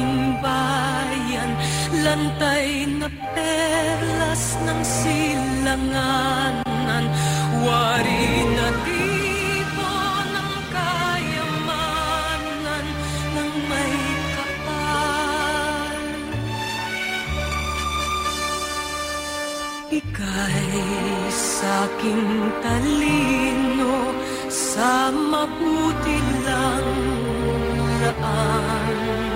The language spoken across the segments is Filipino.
aking bayan. Lantay na perlas ng silanganan. Wari na tipo ng kayamanan ng may kapal. Ika'y sa'king talino sa mabuti lang raan.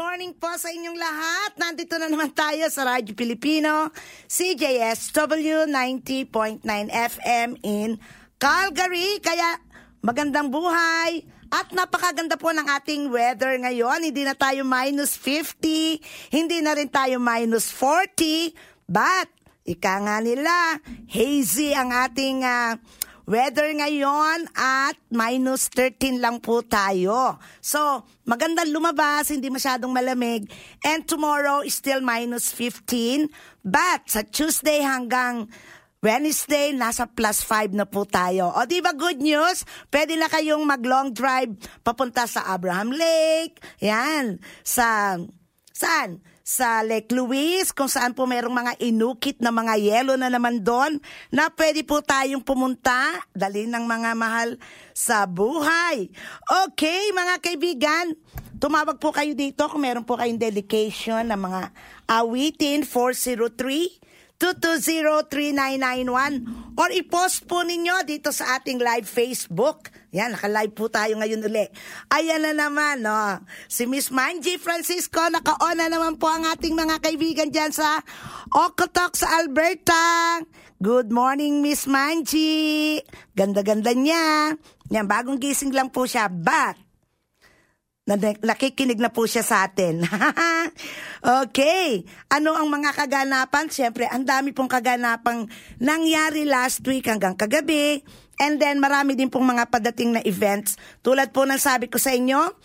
Morning! Po sa inyong lahat. Nandito na naman tayo sa Radyo Pilipino, CJSW 90.9 FM in Calgary. Kaya magandang buhay at napakaganda po ng ating weather ngayon. Hindi na tayo minus 50, hindi na rin tayo minus 40, but ika nga nila, hazy ang ating ah, Weather ngayon at minus 13 lang po tayo. So, magandang lumabas, hindi masyadong malamig. And tomorrow is still minus 15. But sa Tuesday hanggang Wednesday, nasa plus 5 na po tayo. O di ba good news? Pwede na kayong mag long drive papunta sa Abraham Lake. Yan. Sa, saan? Sa Lake Louise, kung saan po merong mga inukit na mga yelo na naman doon, na pwede po tayong pumunta, dali ng mga mahal sa buhay. Okay, mga kaibigan, tumawag po kayo dito kung meron po kayong dedication ng mga awitin 403 220-3991 or i-post po ninyo dito sa ating live Facebook. Yan, naka-live po tayo ngayon uli. Ayan na naman, no. Si Miss Manji Francisco, naka-on na naman po ang ating mga kaibigan dyan sa Okotok sa Alberta. Good morning, Miss Manji. Ganda-ganda niya. Yan, bagong gising lang po siya. But, na nakikinig na po siya sa atin. okay. Ano ang mga kaganapan? Siyempre, ang dami pong kaganapang nangyari last week hanggang kagabi. And then, marami din pong mga padating na events. Tulad po ng sabi ko sa inyo,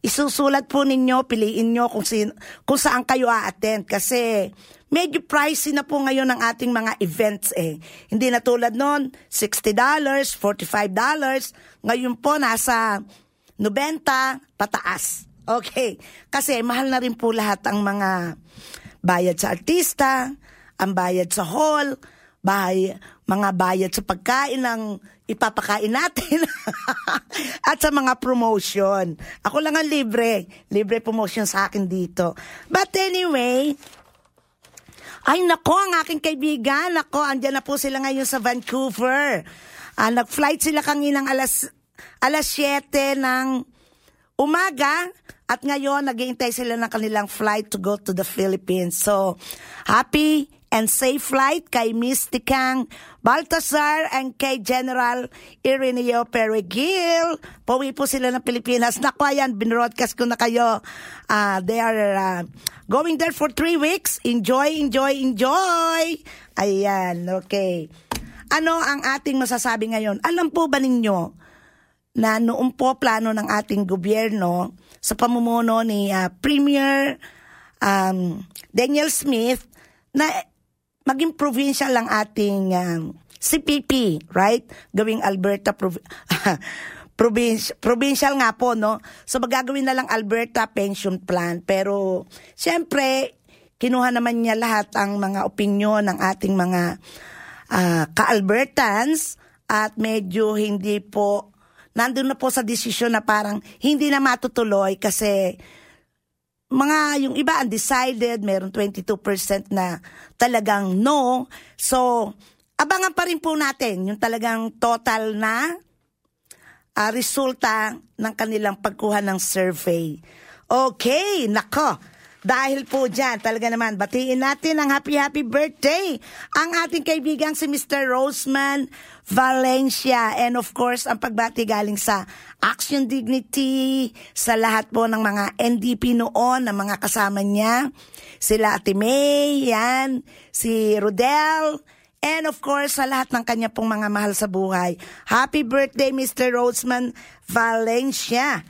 isusulat po ninyo, piliin nyo kung, sin, kung saan kayo a-attend. Kasi, medyo pricey na po ngayon ang ating mga events eh. Hindi na tulad noon, $60, $45. Ngayon po, nasa 90 pataas. Okay. Kasi mahal na rin po lahat ang mga bayad sa artista, ang bayad sa hall, bay, mga bayad sa pagkain ng ipapakain natin at sa mga promotion. Ako lang ang libre. Libre promotion sa akin dito. But anyway, ay nako, ang aking kaibigan, nako, andyan na po sila ngayon sa Vancouver. Ah, nag-flight sila kanginang alas alas 7 ng umaga at ngayon naghihintay sila ng kanilang flight to go to the Philippines. So, happy and safe flight kay Miss Tikang Baltasar and kay General Ireneo Perigil. Pauwi po sila ng Pilipinas. Naku, ayan, binroadcast ko na kayo. Uh, they are uh, going there for three weeks. Enjoy, enjoy, enjoy. Ayan, okay. Ano ang ating masasabi ngayon? Alam po ba ninyo na noong po plano ng ating gobyerno sa pamumuno ni uh, Premier um, Daniel Smith na maging provincial lang ating um, CPP, right? Gawing Alberta Prov- provincial, provincial nga po, no? So magagawin na lang Alberta Pension Plan. Pero, siyempre, kinuha naman niya lahat ang mga opinyon ng ating mga uh, ka-Albertans at medyo hindi po nandun na po sa desisyon na parang hindi na matutuloy kasi mga yung iba undecided, meron 22% na talagang no. So, abangan pa rin po natin yung talagang total na uh, resulta ng kanilang pagkuha ng survey. Okay, nako. Dahil po dyan, talaga naman, batiin natin ang happy happy birthday ang ating kaibigang si Mr. Roseman Valencia. And of course, ang pagbati galing sa Action Dignity, sa lahat po ng mga NDP noon, ng mga kasama niya. Sila Ate May, yan, si Rodel, And of course, sa lahat ng kanya pong mga mahal sa buhay. Happy birthday, Mr. Roseman Valencia.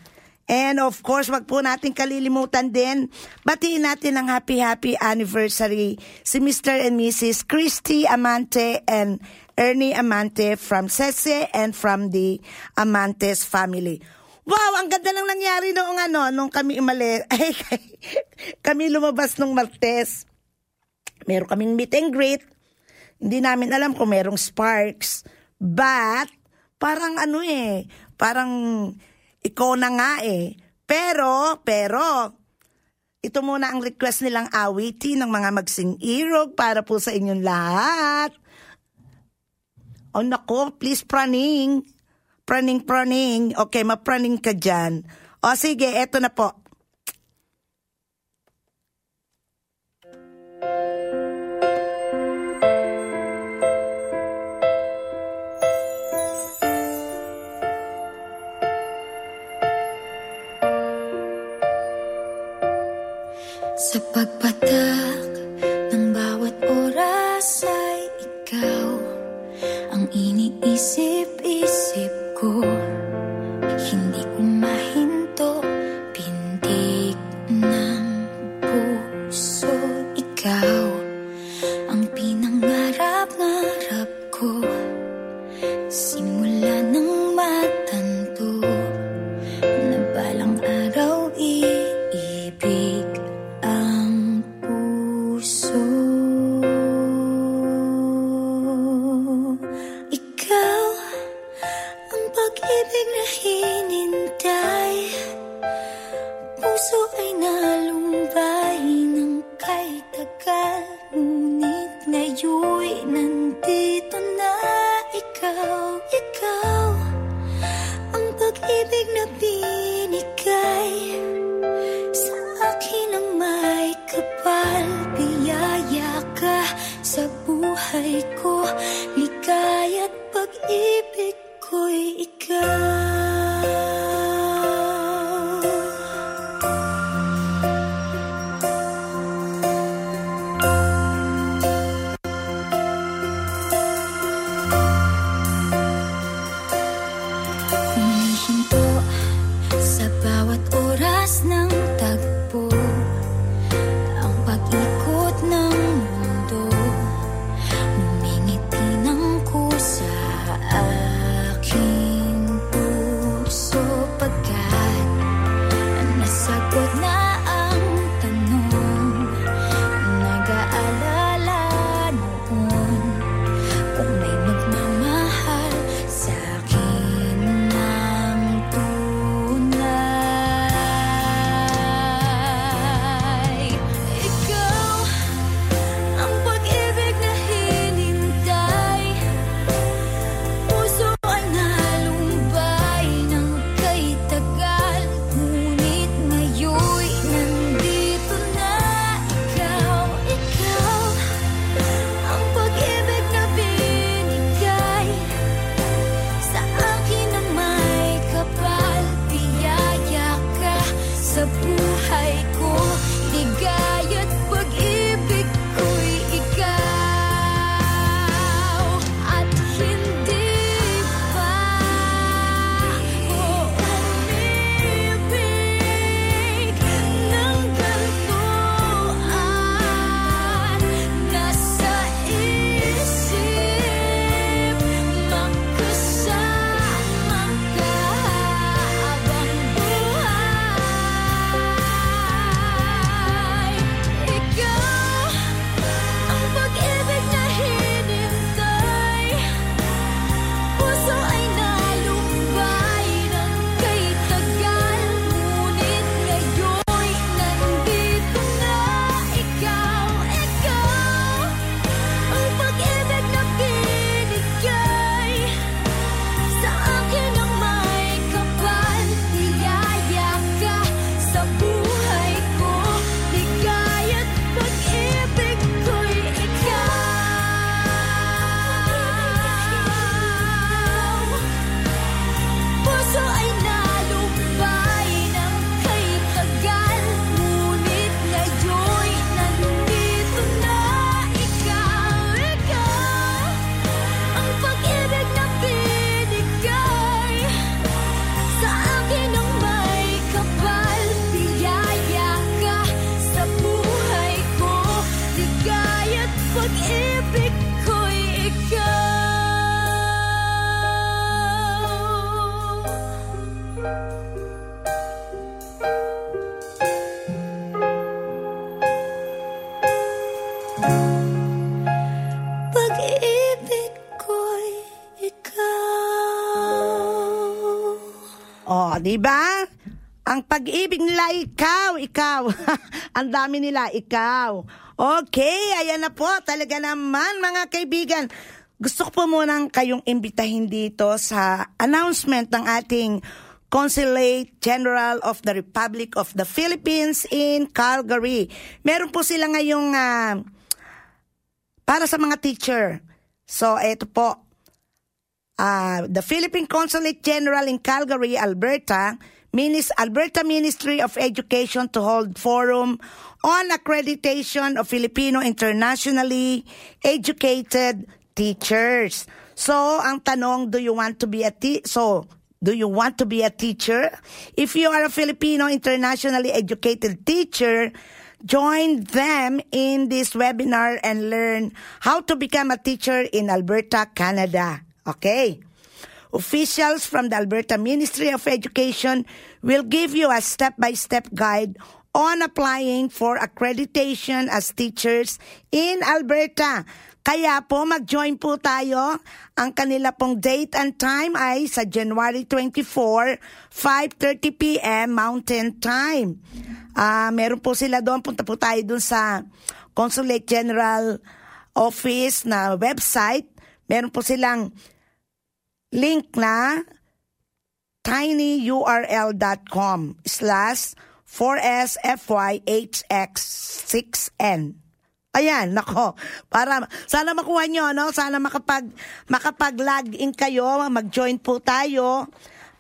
And of course, wag po natin kalilimutan din, batiin natin ang happy-happy anniversary si Mr. and Mrs. Christy Amante and Ernie Amante from Sese and from the Amantes family. Wow, ang ganda lang nangyari noong ano, nung kami umali, ay, kami lumabas nung Martes. Meron kaming meet and greet. Hindi namin alam kung merong sparks. But, parang ano eh, parang ikaw na nga eh. Pero, pero, ito muna ang request nilang awiti ng mga magsing irog para po sa inyong lahat. Oh nako, please praning. Praning, praning. Okay, mapraning ka dyan. O sige, eto na po. Iniisip-isip ko Hindi ko mahinto Pindig ng puso. Ikaw ang pinangarap-ngarap ko. Simula di ba? Ang pag-ibig nila ikaw, ikaw. Ang dami nila ikaw. Okay, ayan na po. Talaga naman mga kaibigan. Gusto ko po munang kayong imbitahin dito sa announcement ng ating Consulate General of the Republic of the Philippines in Calgary. Meron po sila ngayong ah, para sa mga teacher. So, eto po. Ah, the Philippine Consulate General in Calgary, Alberta, Minis Alberta Ministry of Education to hold forum on accreditation of Filipino internationally educated teachers. So, ang tanong, do you want to be a te- so do you want to be a teacher? If you are a Filipino internationally educated teacher, join them in this webinar and learn how to become a teacher in Alberta, Canada. Okay. Officials from the Alberta Ministry of Education will give you a step-by-step guide on applying for accreditation as teachers in Alberta. Kaya po mag-join po tayo. Ang kanila pong date and time ay sa January 24, 5.30 p.m. Mountain Time. Ah, meron po sila doon. Punta po tayo doon sa Consulate General Office na website. Meron po silang link na tinyurl.com slash 4SFYHX6N. Ayan, nako. Para sana makuha nyo, no? Sana makapag makapag-log in kayo, mag-join po tayo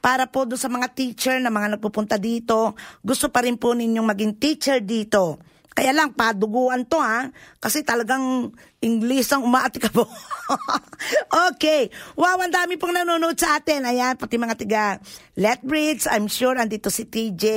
para po doon sa mga teacher na mga nagpupunta dito. Gusto pa rin po ninyong maging teacher dito. Kaya lang, paduguan to ha. Kasi talagang English ang umaatik po. okay. Wow, ang dami pong nanonood sa atin. Ayan, pati mga tiga Letbridge. I'm sure andito si TJ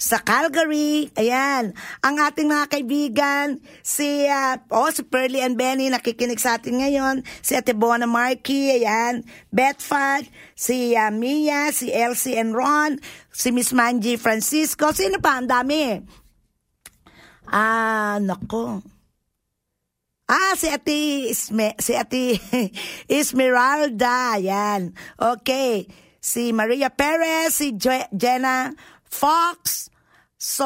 sa Calgary. Ayan, ang ating mga kaibigan, si, uh, oh, si Pearly and Benny, nakikinig sa atin ngayon. Si Ate Bona Marky, ayan. Betfad, si uh, Mia, si Elsie and Ron, si Miss Manji Francisco. Sino pa? Ang dami. Ah, nako. Ah, si Ate, Isme, si Ate Esmeralda, yan. Okay. Si Maria Perez, si jo- Jenna Fox. So,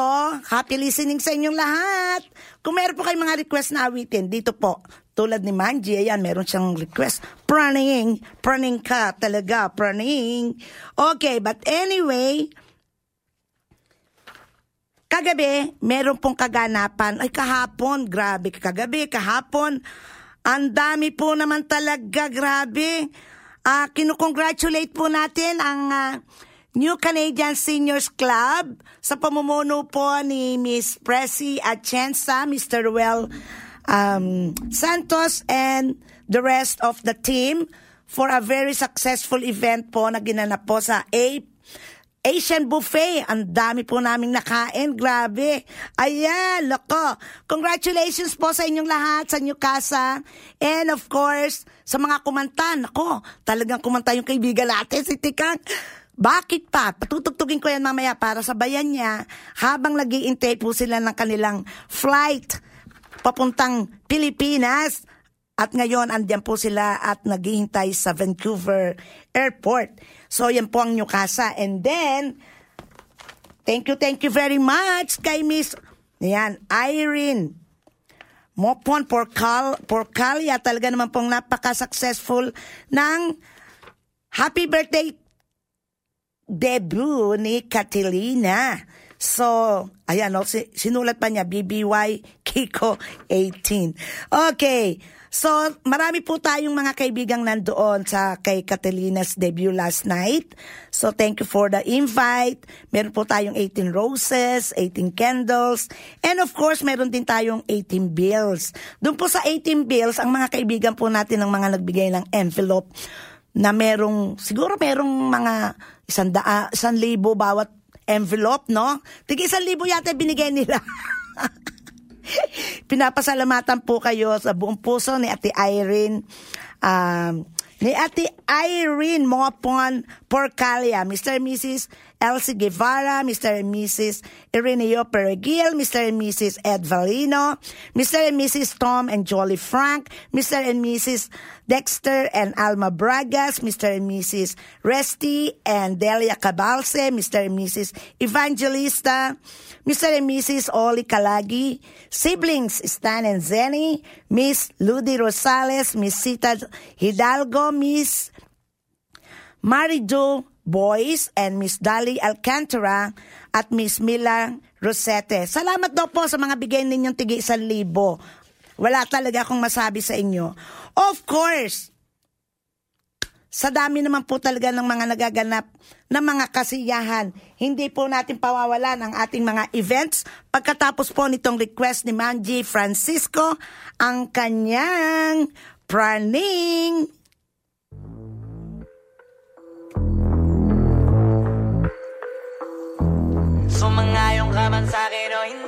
happy listening sa inyong lahat. Kung meron po kayong mga request na awitin, dito po. Tulad ni Manji, ayan, meron siyang request. Praning, praning ka talaga, praning. Okay, but anyway, Kagabi, meron pong kaganapan. Ay, kahapon, grabe. Kagabi, kahapon. Ang dami po naman talaga, grabe. Ah, kinukongratulate po natin ang ah, New Canadian Seniors Club sa pamumuno po ni Miss Presi Atienza, Mr. Ruel um, Santos, and the rest of the team for a very successful event po na ginanap po sa A Asian Buffet. Ang dami po naming nakain. Grabe. Ayan, loko. Congratulations po sa inyong lahat sa Newcastle. And of course, sa mga kumanta. Nako, talagang kumanta yung kaibigan natin, si Tikang. Bakit pa? Patutugtugin ko yan mamaya para sa bayan niya habang nag po sila ng kanilang flight papuntang Pilipinas. At ngayon, andyan po sila at naghihintay sa Vancouver Airport. So, yan po ang Newcastle. And then, thank you, thank you very much kay Miss, yan, Irene. Mopon Porcal, Porcalia, talaga naman pong napaka-successful ng happy birthday debut ni Catalina. So, ayan, si- sinulat pa niya, BBY Kiko 18. Okay, so marami po tayong mga kaibigang nandoon sa kay Catalina's debut last night. So, thank you for the invite. Meron po tayong 18 roses, 18 candles, and of course, meron din tayong 18 bills. Doon po sa 18 bills, ang mga kaibigan po natin ng mga nagbigay ng envelope na merong, siguro merong mga isang, daa, isang libo bawat envelope, no? Tig isang libo yata binigay nila. Pinapasalamatan po kayo sa buong puso ni Ate Irene. Um, ni Ate Irene Mopon Porcalia, Mr. and Mrs. Elsie Guevara, Mr. and Mrs. Ireneo Perigil, Mr. and Mrs. Ed Valino, Mr. and Mrs. Tom and Jolly Frank, Mr. and Mrs. Dexter and Alma Bragas, Mr. and Mrs. Resty and Delia Cabalse, Mr. and Mrs. Evangelista, Mr. and Mrs. Oli Kalagi, siblings Stan and Zenny, Miss Ludi Rosales, Miss Sita Hidalgo, Miss Marijo Boys and Miss Dali Alcantara at Miss Mila Rosete. Salamat daw po sa mga bigay ninyong tigi isang libo. Wala talaga akong masabi sa inyo. Of course, sa dami naman po talaga ng mga nagaganap na mga kasiyahan, hindi po natin pawawalan ang ating mga events. Pagkatapos po nitong request ni Manji Francisco, ang kanyang praning. Sumangayong ka man sa'kin o hindi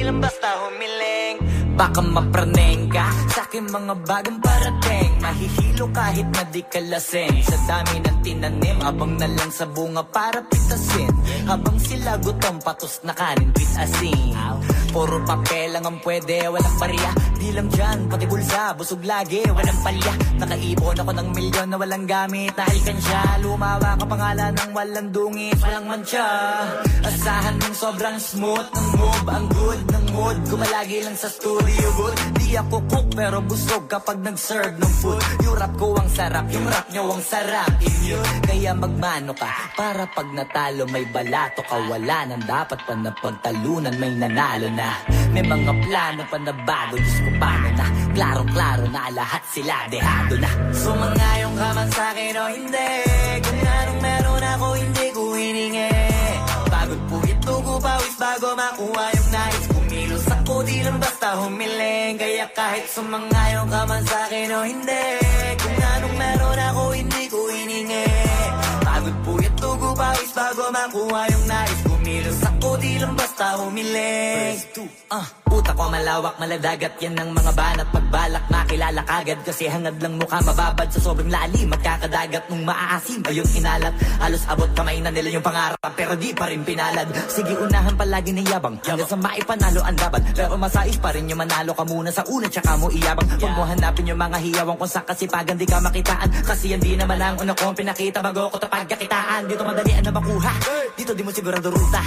di lang basta humiling. Baka mapraneng ka sa aking mga bagong parating Mahihilo kahit na di ka lasing. Sa dami ng tinanim Abang na lang sa bunga para pitasin. Habang sila gutom patos na kanin with asin. Puro papel lang ang pwede, walang barya. Di lang dyan, pati bulsa, busog lagi, walang palya. Nakaipon ako ng milyon na walang gamit. Dahil kansya, lumawa ka pangalan ng walang dungis Walang mancha Asahan mong sobrang smooth ng move. Ang good ng pagod Kumalagi lang sa studio booth. Di ako cook pero busog kapag nag-serve ng food. Yung rap ko ang sarap, yung rap nyo ang sarap. Inyo, kaya magmano ka Para pag natalo may balato ka. Wala nang dapat pa na pagtalunan May nanalo na. May mga plano pa na bago Diyos ko paano na? Klaro-klaro na lahat sila dehado na. Sumangayong ka man sa'kin o hindi. Kung anong meron ako hindi ko hiningi. Pagod po ito ko pawis bago makuha yung nais Ako di lang basta humiling Kaya kahit sumangayong ka man sa'kin o hindi Kung anong meron ako hindi ko hiningi Pagod ito ko pawis bago makuha yung nais. Kumilos ako di lang basta humiling Ah, utak ko malawak, maladagat Yan ang mga banat. Pagbalak makilala kagad Kasi hangad lang mukha. Mababad Sa sobrang lalim Magkakadagat nung maaasim. Ayun inalat Halos abot kamay na nila yung pangarap Pero di pa rin pinalad. Sige unahan palagi ng yabang. Hanggang sa maipanalo ang laban Pero masais pa rin yung manalo ka muna sa una Tsaka mo iyabang. Huwag mo hanapin yung mga hiyawang Kung sa kasipagan di ka makitaan. Kasi yan di naman ang una kong pinakita. Bago ko tapagkakitaan Dito madalian na makuha Dito di mo sigurado ruta.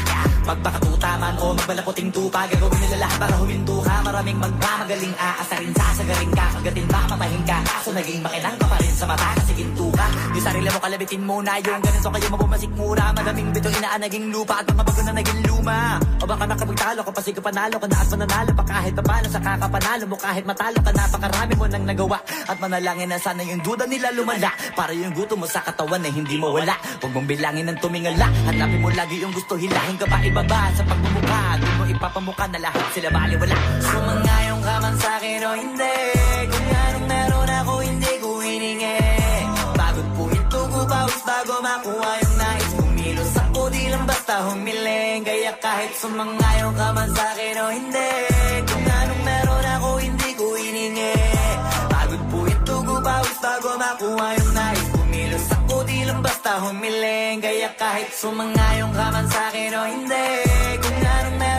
Pagpakatuta man o magbalakoting tupa Gagawin nila lahat para huminto ka Maraming magmamagaling aasarin Sasagaring ka, kagatin mamamahin ka. Kaso naging makinang ka pa rin sa mata Kasi ginto ka. Yung sarili mo kalabitin muna Yung ganito kayo mabumasik mura. Madaming bito inaan naging lupa At mga bago na naging luma. O baka nakapagtalo ka pa sige panalo ka na At mananalo pa. Kahit papalo Sa kakapanalo mo kahit matalo ka Napakarami mo nang nagawa. At manalangin na sana yung duda nila lumala. Para yung gusto mo sa katawan na hindi mo wala Huwag mong bilangin ng tumingala. Hanapin mo lagi yung gusto hilahin ka pa ibaba Sa pagmumukha. Doon mo ipapamukha na lahat sila baliwala Sumangayong ka man sa'kin o hindi Kung anong meron ako hindi ko hiningi. Pagod po ito ko pawis bago makuha yung nais. Kumilos ako di lang basta humiling Kaya kahit sumangayong ka man sa'kin o hindi Kung anong meron ako hindi ko hiningi. Pagod po ito ko pawis bago makuha yung nais. Kumilos ako di lang basta humiling Kaya kahit sumangayong ka man sa'kin o hindi Kung anong meron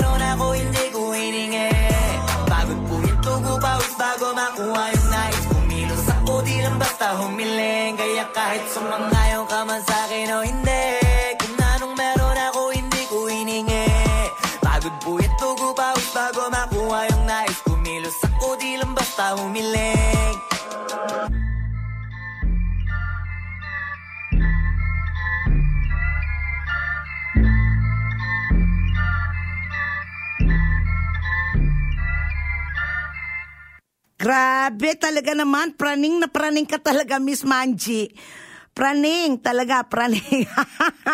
bago makuha yung nais Kumilos ako di lang basta humiling Kaya kahit sumangayong ka man sa'kin o hindi. Kung anong meron ako hindi ko hiningi. Pagod po ito ko pawis bago makuha yung nais Kumilos ako di lang basta humiling Grabe talaga naman. Praning na praning ka talaga, Miss Manji. Praning, talaga, praning.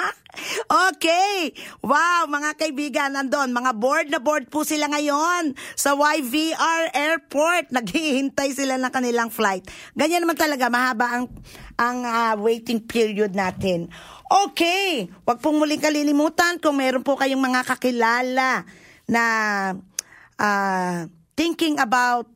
okay. Wow, mga kaibigan, nandun. Mga board na board po sila ngayon sa YVR Airport. Naghihintay sila ng kanilang flight. Ganyan naman talaga, mahaba ang, ang ah, waiting period natin. Okay, wag pong muling kalilimutan kung meron po kayong mga kakilala na ah, thinking about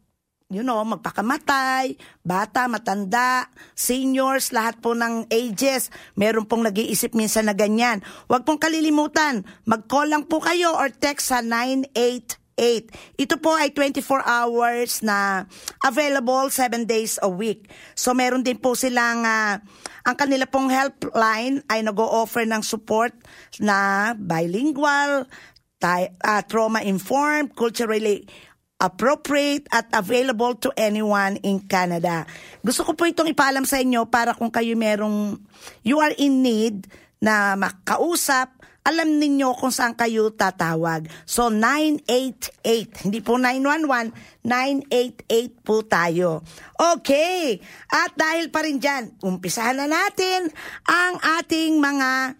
you know, magpakamatay, bata, matanda, seniors, lahat po ng ages, meron pong nag-iisip minsan na ganyan. Huwag pong kalilimutan, mag-call lang po kayo or text sa 988. Ito po ay 24 hours na available 7 days a week. So meron din po silang, ah, ang kanila pong helpline ay nag-o-offer ng support na bilingual, ti- ah, trauma-informed, culturally appropriate at available to anyone in Canada. Gusto ko po itong ipaalam sa inyo para kung kayo merong you are in need na makausap, alam ninyo kung saan kayo tatawag. So 988, hindi po 911, 988 po tayo. Okay, at dahil pa rin dyan, umpisahan na natin ang ating mga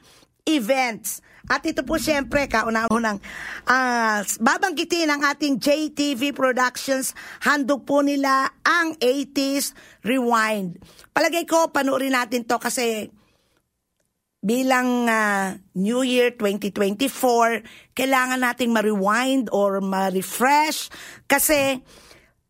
events. At ito po siyempre, kauna-unang ah, babanggitin ang ating JTV Productions. Handog po nila ang 80s Rewind. Palagay ko, panoorin natin to kasi bilang ah, New Year 2024, kailangan nating ma-rewind or ma-refresh kasi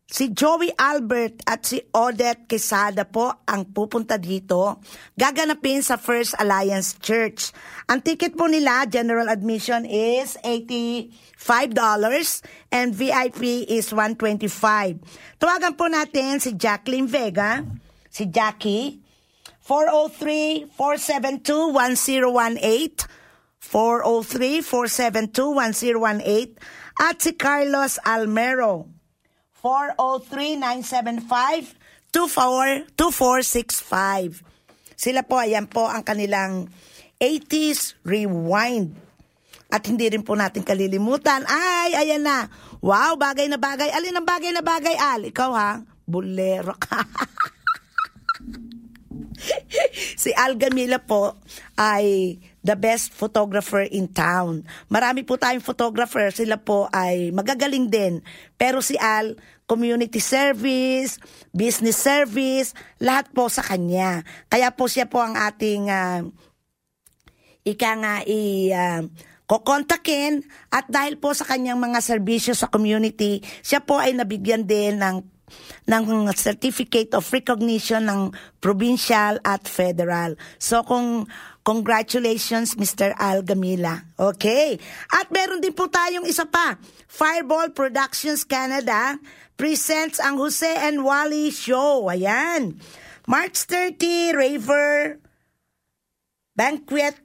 Si Joey Albert at si Odette Quesada po ang pupunta dito. Gaganapin sa First Alliance Church. Ang ticket po nila, general admission is $85 and VIP is $125. Tawagan po natin si Jacqueline Vega, si Jackie, 403-472-1018. 403-472-1018. At si Carlos Almero. 403-975-2465. Sila po, ayan po ang kanilang 80s Rewind. At hindi rin po natin kalilimutan. Ay, ayan na. Wow, bagay na bagay. Alin ang bagay na bagay, Al? Ikaw ha? Bolero ka. si Al Gamila po ay the best photographer in town. Marami po tayong photographer, sila po ay magagaling din. Pero si Al, community service, business service, lahat po sa kanya. Kaya po siya po ang ating ah, ika nga i ah, kokontakin at dahil po sa kanyang mga serbisyo sa community, siya po ay nabigyan din ng ng certificate of recognition ng provincial at federal. So kung congratulations Mr. Al Gamila. Okay. At meron din po tayong isa pa. Fireball Productions Canada presents ang Jose and Wally Show. Ayan. March 30, Raver Banquet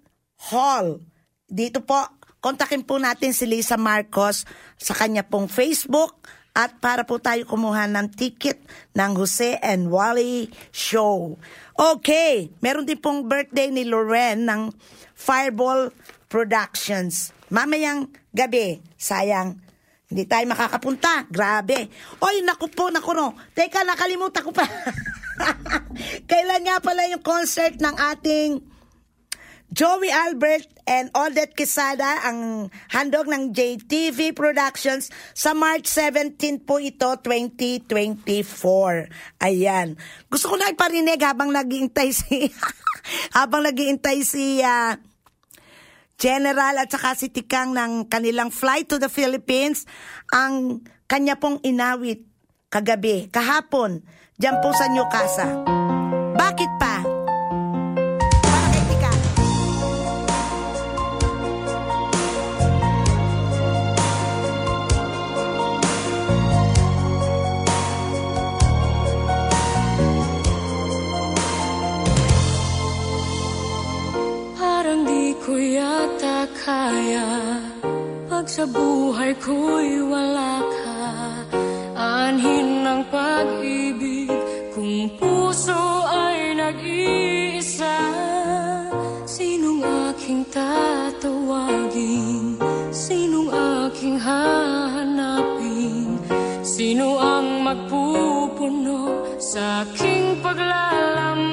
Hall. Dito po, kontakin po natin si Lisa Marcos sa kanya pong Facebook at para po tayo kumuha ng ticket ng Jose and Wally Show. Okay, meron din pong birthday ni Loren ng Fireball Productions. Mamayang gabi, sayang, hindi tayo makakapunta. Grabe. Oy, naku po, naku no. Teka, nakalimutan ko pa. Kailan nga pala yung concert ng ating Joey Albert and Odette Quesada ang handog ng JTV Productions sa March 17 po ito, 2024. Ayan. Gusto ko na iparinig habang naghihintay si habang naghihintay si ah, General at saka si Tikang ng kanilang flight to the Philippines ang kanya pong inawit kagabi, kahapon, dyan po sa New Casa. Bakit pa? Kaya. Pag sa buhay ko'y wala ka Anhin ng pag-ibig. Kung puso ay nag-iisa Sinong aking tatawagin? Sinong aking hahanapin Sino ang magpupuno sa aking paglalambing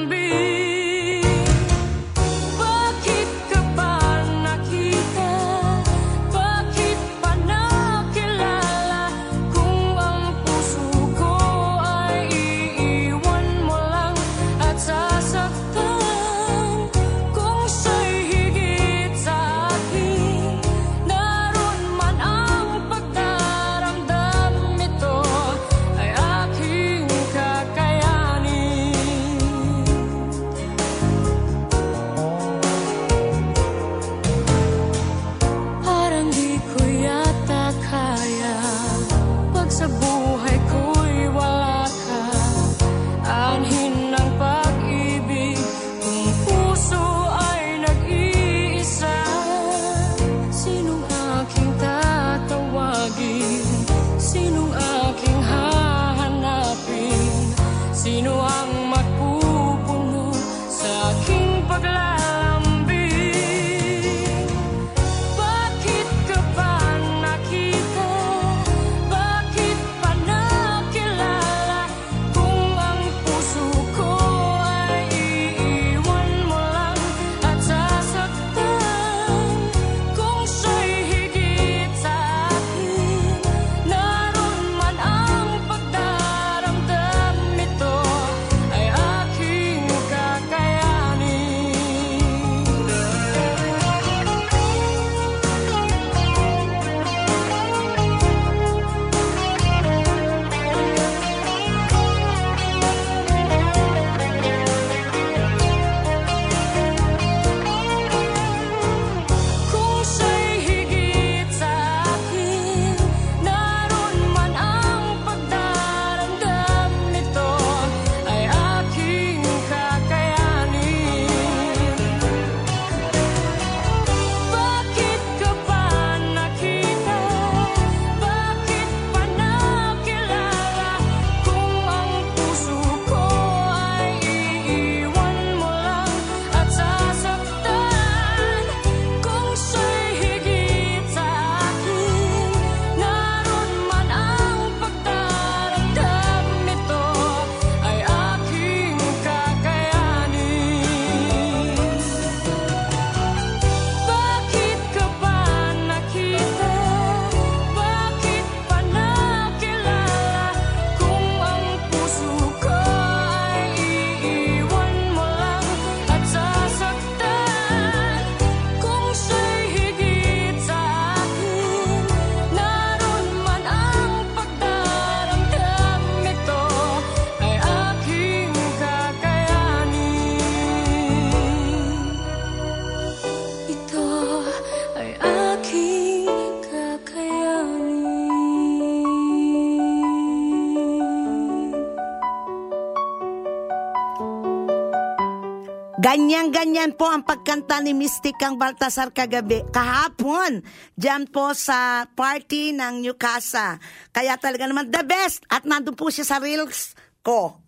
Ganyan-ganyan po ang pagkanta ni Mysticang Baltasar kagabi, kahapon, dyan po sa party ng Newcastle. Kaya talaga naman the best at nandun po siya sa Reels ko.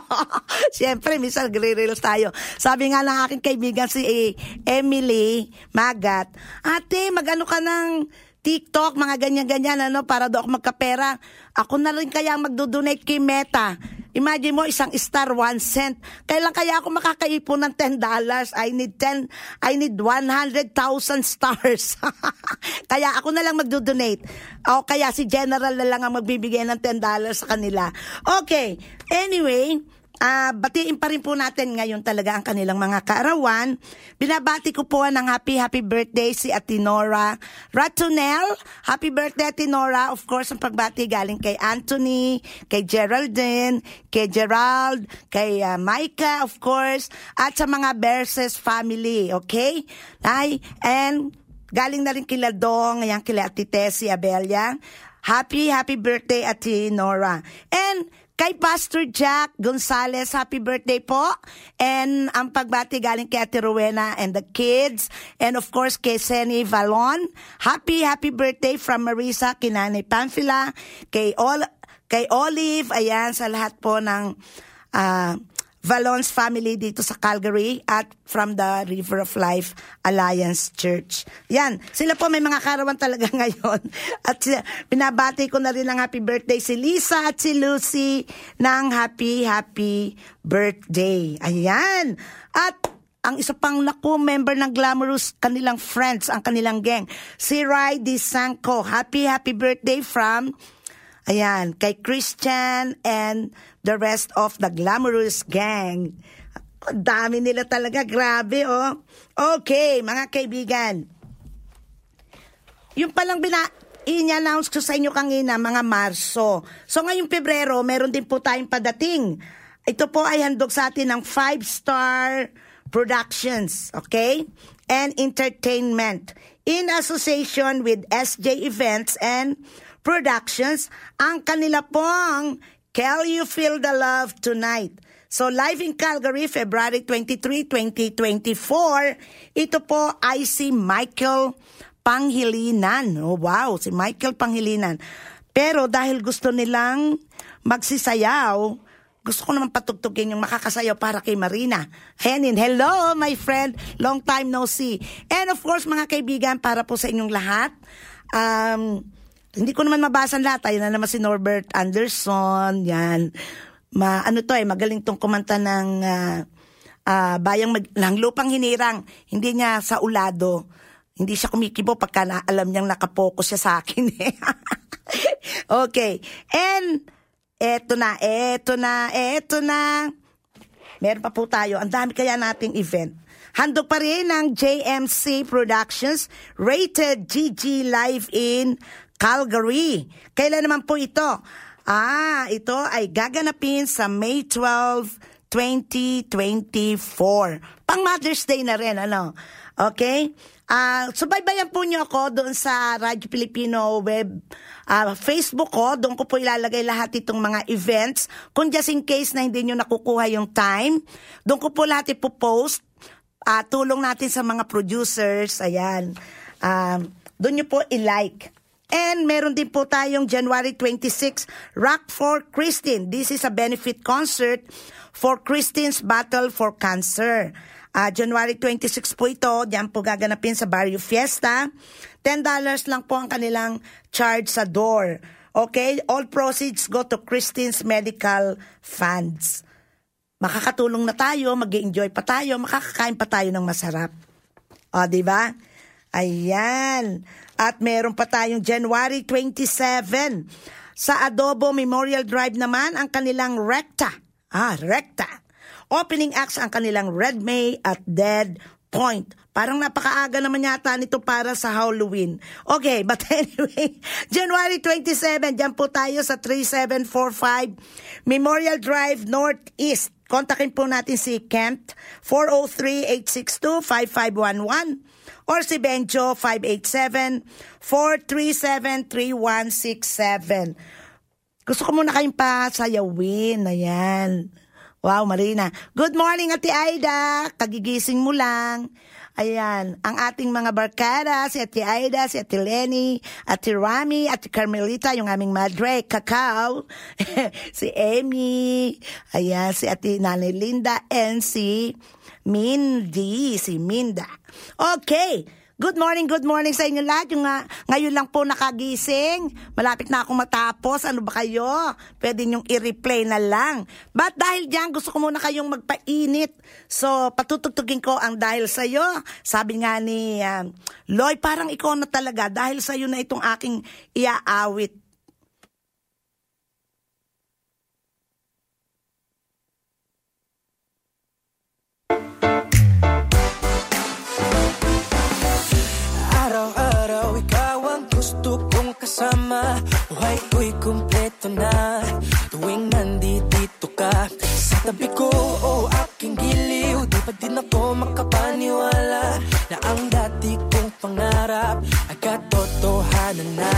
Siyempre, minsan nagre-reels tayo. Sabi nga ng aking kaibigan si Emily Magat, Ate, magano ka ng TikTok, mga ganyan-ganyan, ano, para do ako magkapera. Ako na rin kaya magdo-donate kay Meta. Imagine mo, isang star, one cent. Kailan kaya ako makakaipon ng 10 dollars? I need 10, I need 100,000 stars. kaya ako na lang magdo-donate. O kaya si General na lang ang magbibigay ng 10 dollars sa kanila. Okay, anyway, Ah, batiin pa rin po natin ngayon talaga ang kanilang mga kaarawan. Binabati ko po ng happy happy birthday si Atinora Ratunel. Happy birthday Atinora. Of course, ang pagbati galing kay Anthony, kay Geraldine, kay Gerald, kay uh, Micah, of course, at sa mga Berses family, okay? Ay, and galing na rin kila Dong, ayan kila Ati Tessie Abelia. Happy, happy birthday, Ati Nora. And Kay Pastor Jack Gonzales, happy birthday po. And ang pagbati galing kay Ate Rowena and the kids. And of course, kay Senny Valon. Happy, happy birthday from Marisa, Kinanay Pamphila, kay, Ol kay Olive, ayan, sa lahat po ng uh, Valon's family dito sa Calgary at from the River of Life Alliance Church. Yan, sila po may mga karawan talaga ngayon. At pinabati ko na rin ng happy birthday si Lisa at si Lucy ng happy, happy birthday. Ayan. At ang isa pang naku member ng Glamorous kanilang friends, ang kanilang gang, si Rai Di Sanko. Happy, happy birthday from Ayan, kay Christian and the rest of the glamorous gang. Ang dami nila talaga, grabe oh. Okay, mga kaibigan. Yung palang bina i-announce ko sa inyo kanina, mga Marso. So ngayong Pebrero, meron din po tayong padating. Ito po ay handog sa atin ng 5-star productions, okay? And entertainment in association with SJ Events and Productions ang kanila pong Can You Feel the Love Tonight? So live in Calgary, February 23, 2024. Ito po ay si Michael Panghilinan. Oh, wow, si Michael Panghilinan. Pero dahil gusto nilang magsisayaw, gusto ko naman patugtugin yung makakasayaw para kay Marina. Henin, hello my friend, long time no see. And of course mga kaibigan, para po sa inyong lahat, um, hindi ko naman mabasa lahat. Ayun na naman si Norbert Anderson. Yan. Ma, ano to eh, magaling tong kumanta ng uh, uh, bayang mag, ng lupang hinirang. Hindi niya sa ulado. Hindi siya kumikibo pagka na, alam niyang nakapokus siya sa akin. Eh. okay. And, eto na, eto na, eto na. Meron pa po tayo. Ang dami kaya nating event. Handog pa rin ng JMC Productions Rated GG Live in Calgary. Kailan naman po ito? Ah, ito ay gaganapin sa May 12, 2024. Pang Mother's Day na rin, ano? Okay? Uh, subaybayan po niyo ako doon sa Radyo Pilipino web uh, Facebook ko. Doon ko po ilalagay lahat itong mga events. Kung just in case na hindi niyo nakukuha yung time, doon ko po lahat ipopost. Uh, tulong natin sa mga producers. Ayan. Uh, doon niyo po i-like. And meron din po tayong January 26, Rock for Christine. This is a benefit concert for Christine's Battle for Cancer. Uh, January 26 po ito, diyan po gaganapin sa Barrio Fiesta. $10 lang po ang kanilang charge sa door. Okay? All proceeds go to Christine's Medical Funds. Makakatulong na tayo, mag enjoy pa tayo, makakakain pa tayo ng masarap. O, di ba? Ayan. At meron pa tayong January 27. Sa Adobo Memorial Drive naman, ang kanilang Recta. Ah, Recta. Opening acts ang kanilang Red May at Dead Point. Parang napakaaga naman yata nito para sa Halloween. Okay, but anyway, January 27, dyan po tayo sa 3745 Memorial Drive Northeast. Kontakin po natin si Kent 403-862-5511 or si Benjo 587-437-3167. Gusto ko muna kayong pasayawin. Ayan. Wow, Marina. Good morning, Ate Aida. Kagigising mo lang. Ayan, ang ating mga barkada, si Ate Aida, si Ate Lenny, Ate Rami, Ate Carmelita, yung aming madre, Kakao, si Amy, ayan, si Ate Nanay Linda, and si Mindy, si Minda. Okay, Good morning, good morning sa inyo lahat. Yung nga, ngayon lang po nakagising. Malapit na akong matapos. Ano ba kayo? Pwede nyong i-replay na lang. But dahil dyan, gusto ko muna kayong magpainit. So, patutugtugin ko ang dahil sa'yo. Sabi nga ni um, Loy, parang ikaw na talaga. Dahil sa'yo na itong aking iaawit. Kasama Buhay ko'y kumpleto na? Tuwing nandito ka Sa tabi ko o aking giliw Di pa din ako makapaniwala Na ang dati kong pangarap Ay katotohanan na.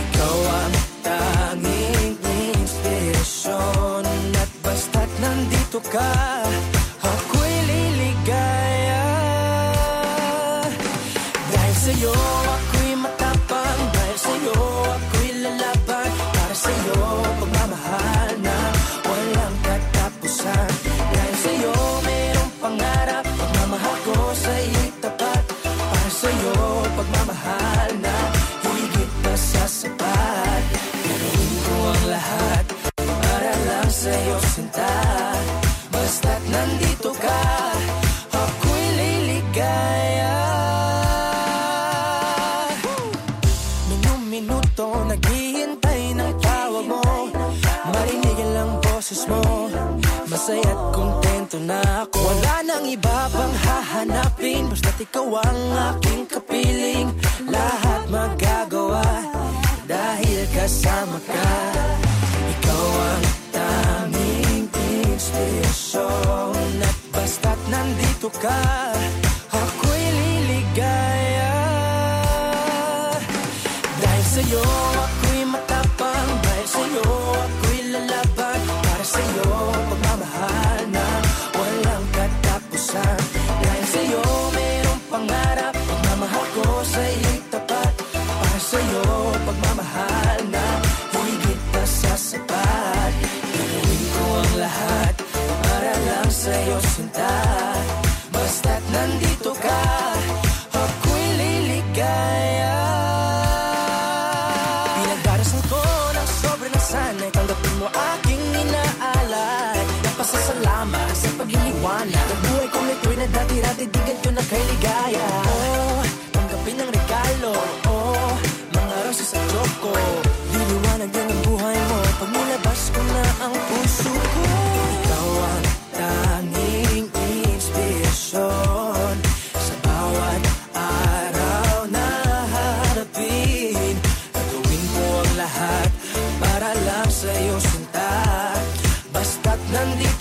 Ikaw ang tanging inspirasyon At basta't nandito ka Ako'y liligaya. Dahil sa'yo ikaw ang aking kapiling. Lahat magagawa Dahil kasama ka. Ikaw ang tanging inspirasyon. At basta't nandito ka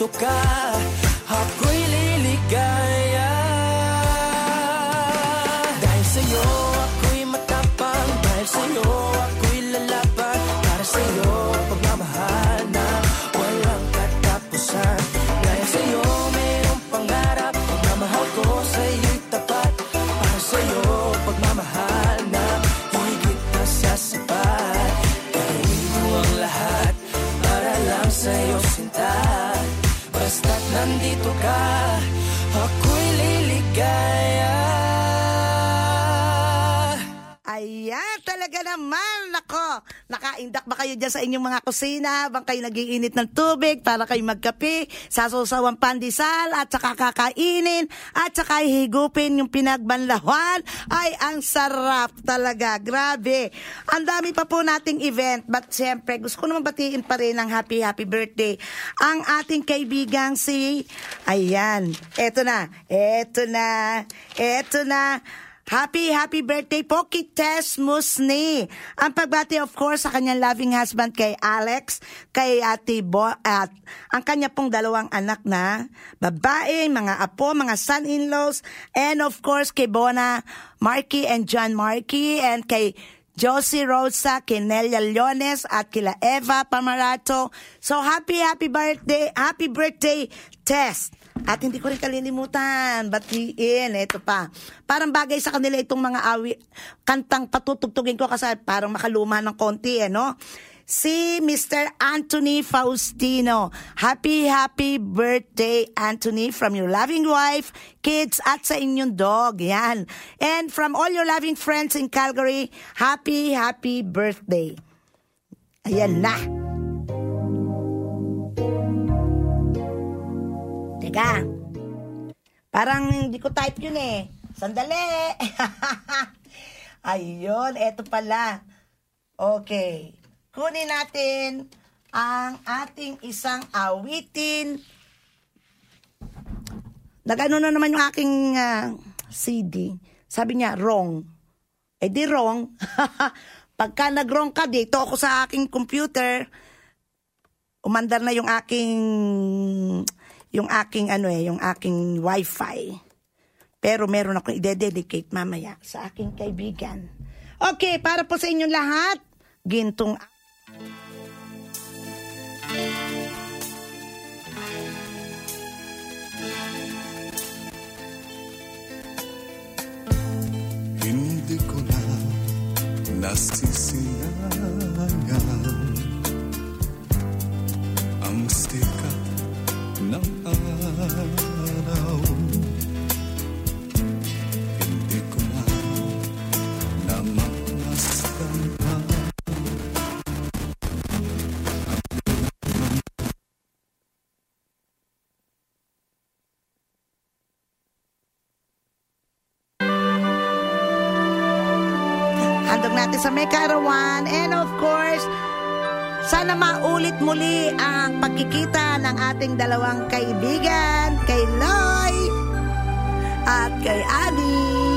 nandito nakaindak ba kayo dyan sa inyong mga kusina habang kayo nagiinit ng tubig para kayo magkape, sasawsawang pandesal at saka kakainin at saka higupin yung pinagbanlawan. Ay, ang sarap talaga. Grabe. Ang dami pa po nating event but siyempre gusto ko naman batiin pa rin ng happy happy birthday ang ating kaibigang si ayan, eto na, eto na, eto na. Happy, happy birthday po kay Tess Musni. Ang pagbati of course sa kanyang loving husband kay Alex, kay Ate Bo, at ang kanya pong dalawang anak na babae, mga apo, mga son-in-laws, and of course kay Bona Marky and John Marky, and kay Josie Rosa, Kinelia Leones, at kila Eva Pamarato. So, happy, happy birthday, happy birthday, Test. At hindi ko rin kalilimutan, batiin, ito pa. Parang bagay sa kanila itong mga awi, kantang patutugtugin ko kasi parang makaluma ng konti, eh, no? Si Mr. Anthony Faustino. Happy, happy birthday, Anthony, from your loving wife, kids, at sa inyong dog. Yan. And from all your loving friends in Calgary, happy, happy birthday. Ayan na. Teka. Parang hindi ko type yun eh. Sandali. Ayun, eto pala. Okay. Kunin natin ang ating isang awitin. Nagano na naman yung aking ah, CD. Sabi niya, wrong. Eh di wrong. Pagka nag-wrong ka, dito ako sa aking computer, umandar na yung aking yung aking ano eh, yung aking wifi. Pero meron akong ide-dedicate mamaya sa aking kaibigan. Okay, para po sa inyong lahat, gintong Hindi ko na nasisilangan natin sa may karawan. And of course, sana maulit muli ang pagkikita ng ating dalawang kaibigan, kay Loy at kay Abby.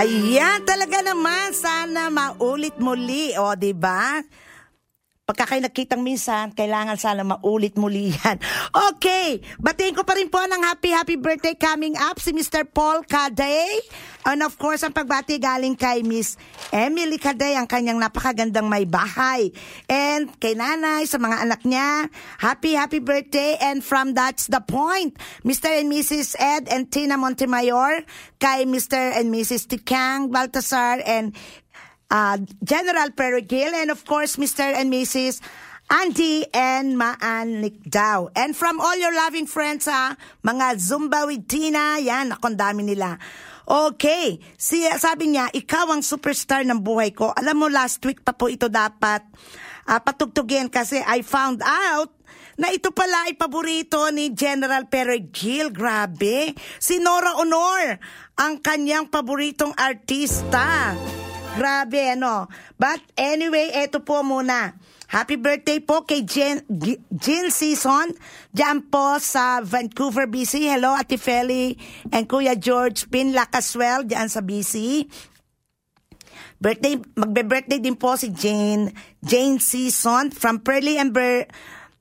Ayan, talaga naman. Sana maulit muli. O, di ba? Pagka kayo nakitang minsan, kailangan sana maulit muli yan. Okay, batiin ko pa rin po ng happy, happy birthday coming up si Mr. Paul Caday. And of course, ang pagbati galing kay Miss Emily Caday, ang kanyang napakagandang may bahay. And kay nanay, sa mga anak niya, happy, happy birthday. And from That's the Point, Mr. and Mrs. Ed and Tina Montemayor, kay Mr. and Mrs. Tikang Baltasar, and uh, General Perigil, and of course, Mr. and Mrs. Andy and Maanik daw. And from all your loving friends, ha, mga Zumba with Tina, yan, ako, ang dami nila. Okay, si, sabi niya, ikaw ang superstar ng buhay ko. Alam mo, last week pa po ito dapat ah, patugtugin kasi I found out na ito pala ay paborito ni General Perigil. Grabe. Si Nora Honor, ang kanyang paboritong artista. Grabe, ano. But anyway, eto po muna. Happy birthday po kay Jen, G- Jill Season. Diyan po sa Vancouver, BC. Hello, Ate Feli and Kuya George Pinla Caswell diyan sa BC. Birthday, magbe-birthday din po si Jane, Jane Season from Pearly and Ber,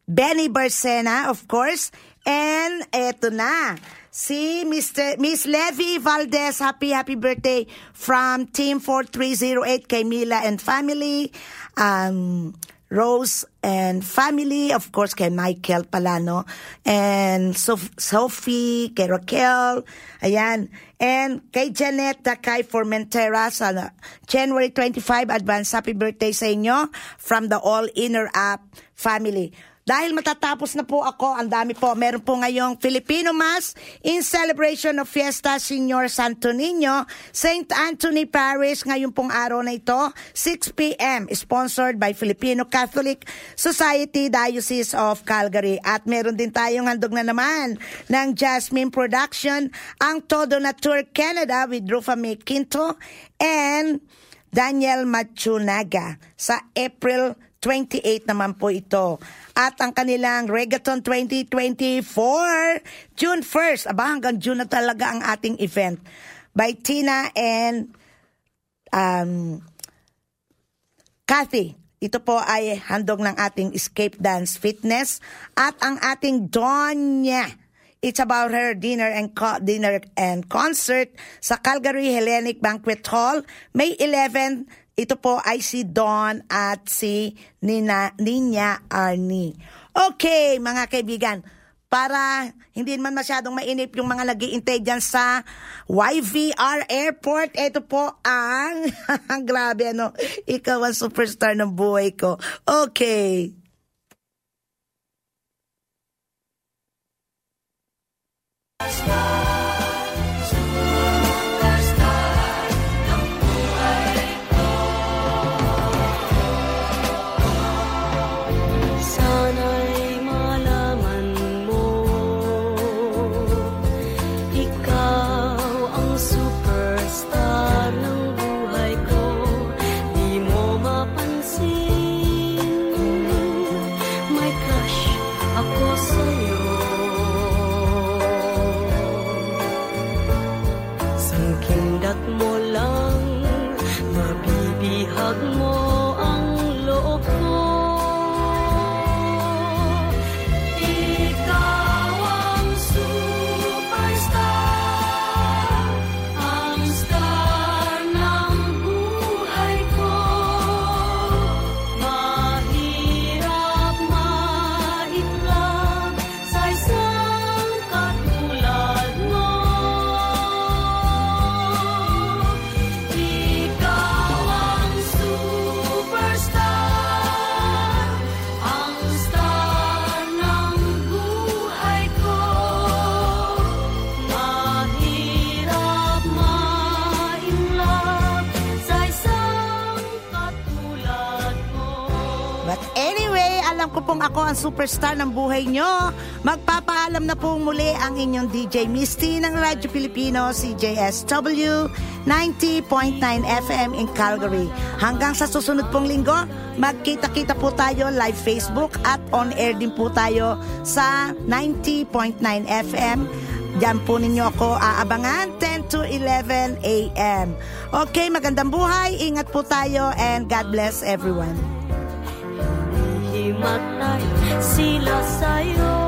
Benny Barcena, of course. And eto na, si Mr. Miss Levy Valdez, happy, happy birthday from Team 4308 kay Mila and family. Um, Rose and family, of course, kay Michael Palano, and Sophie, kay Raquel, ayan, and kay Janetta, kay Formentera, sa January 25, advance happy birthday sa inyo from the All Inner App family. Dahil matatapos na po ako, ang dami po, meron po ngayong Filipino Mass in celebration of Fiesta Senior Santo Niño, St. Anthony Parish, ngayon pong araw na ito, 6 p.m., sponsored by Filipino Catholic Society Diocese of Calgary. At meron din tayong handog na naman ng Jasmine Production, ang Todo Natur Canada with Rufa May Quinto and Daniel Machunaga sa April 28 naman po ito. At ang kanilang Reggaeton 2024, June 1st. Aba, hanggang June na talaga ang ating event. By Tina and um, Kathy. Ito po ay handog ng ating Escape Dance Fitness at ang ating Donya. It's about her dinner and co- dinner and concert sa Calgary Hellenic Banquet Hall, May 11. Ito po ay si Dawn at si Nina, Ninya Arnie. Okay, mga kaibigan, para hindi naman masyadong mainip yung mga nag-iintay dyan sa YVR Airport. Ito po ang, grabe ano, ikaw ang superstar ng buhay ko. Okay. Sana'y ako ang superstar ng buhay nyo. Magpapaalam na po muli ang inyong DJ Misty ng Radyo Pilipino, CJSW 90.9 FM in Calgary. Hanggang sa susunod pong linggo, magkita-kita po tayo live Facebook at on-air din po tayo sa 90.9 FM. Diyan po ninyo ako aabangan 10 to 11 a.m. Okay, magandang buhay. Ingat po tayo and God bless everyone. Himatay sila sa'yo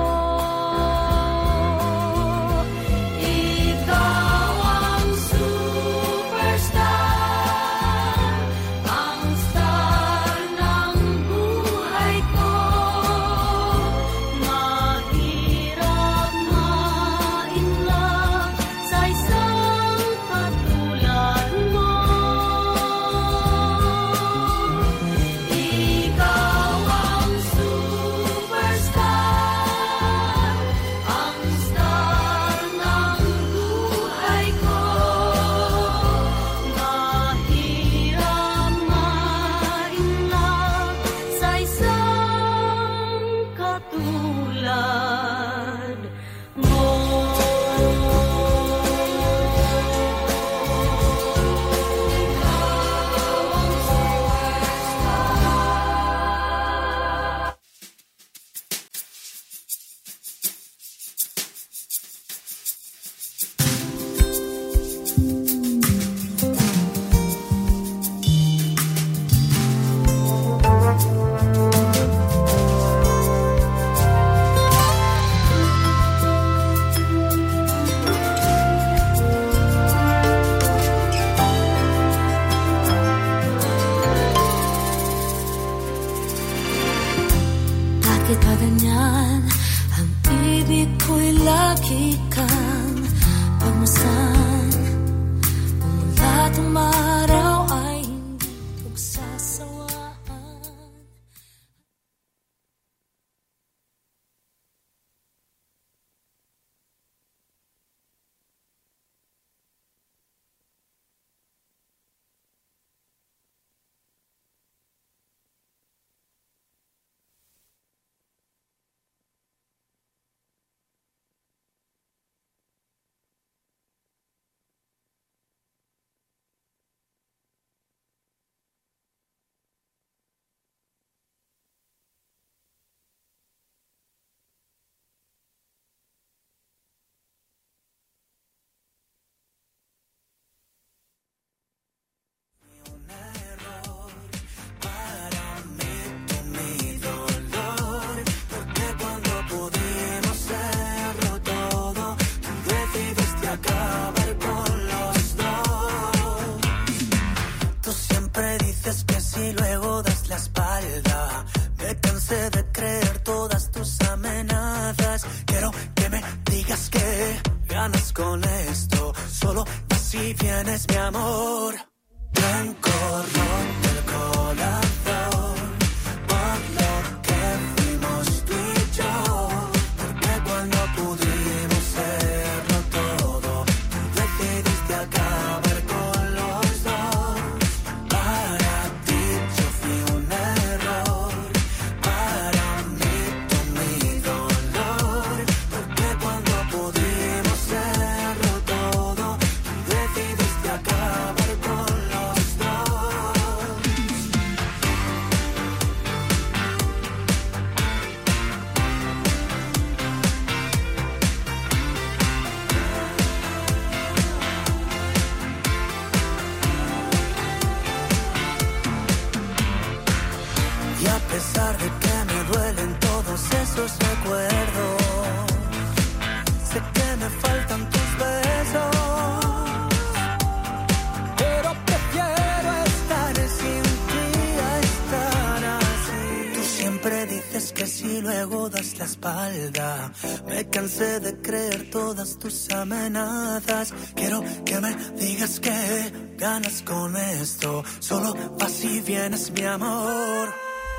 Me cansé de creer todas tus amenazas. Quiero que me digas que ganas con esto. Solo vas y vienes, mi amor.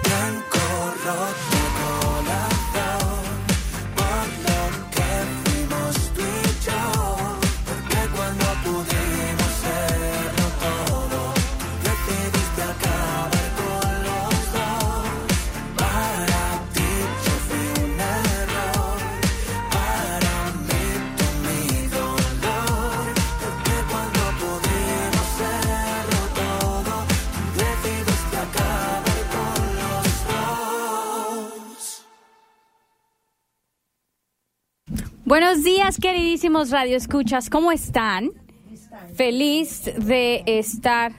Blanco roto el queridísimos Radio Escuchas, ¿cómo están? Feliz de estar.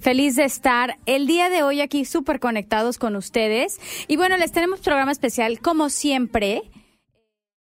Feliz de estar el día de hoy aquí súper conectados con ustedes. Y bueno, les tenemos programa especial como siempre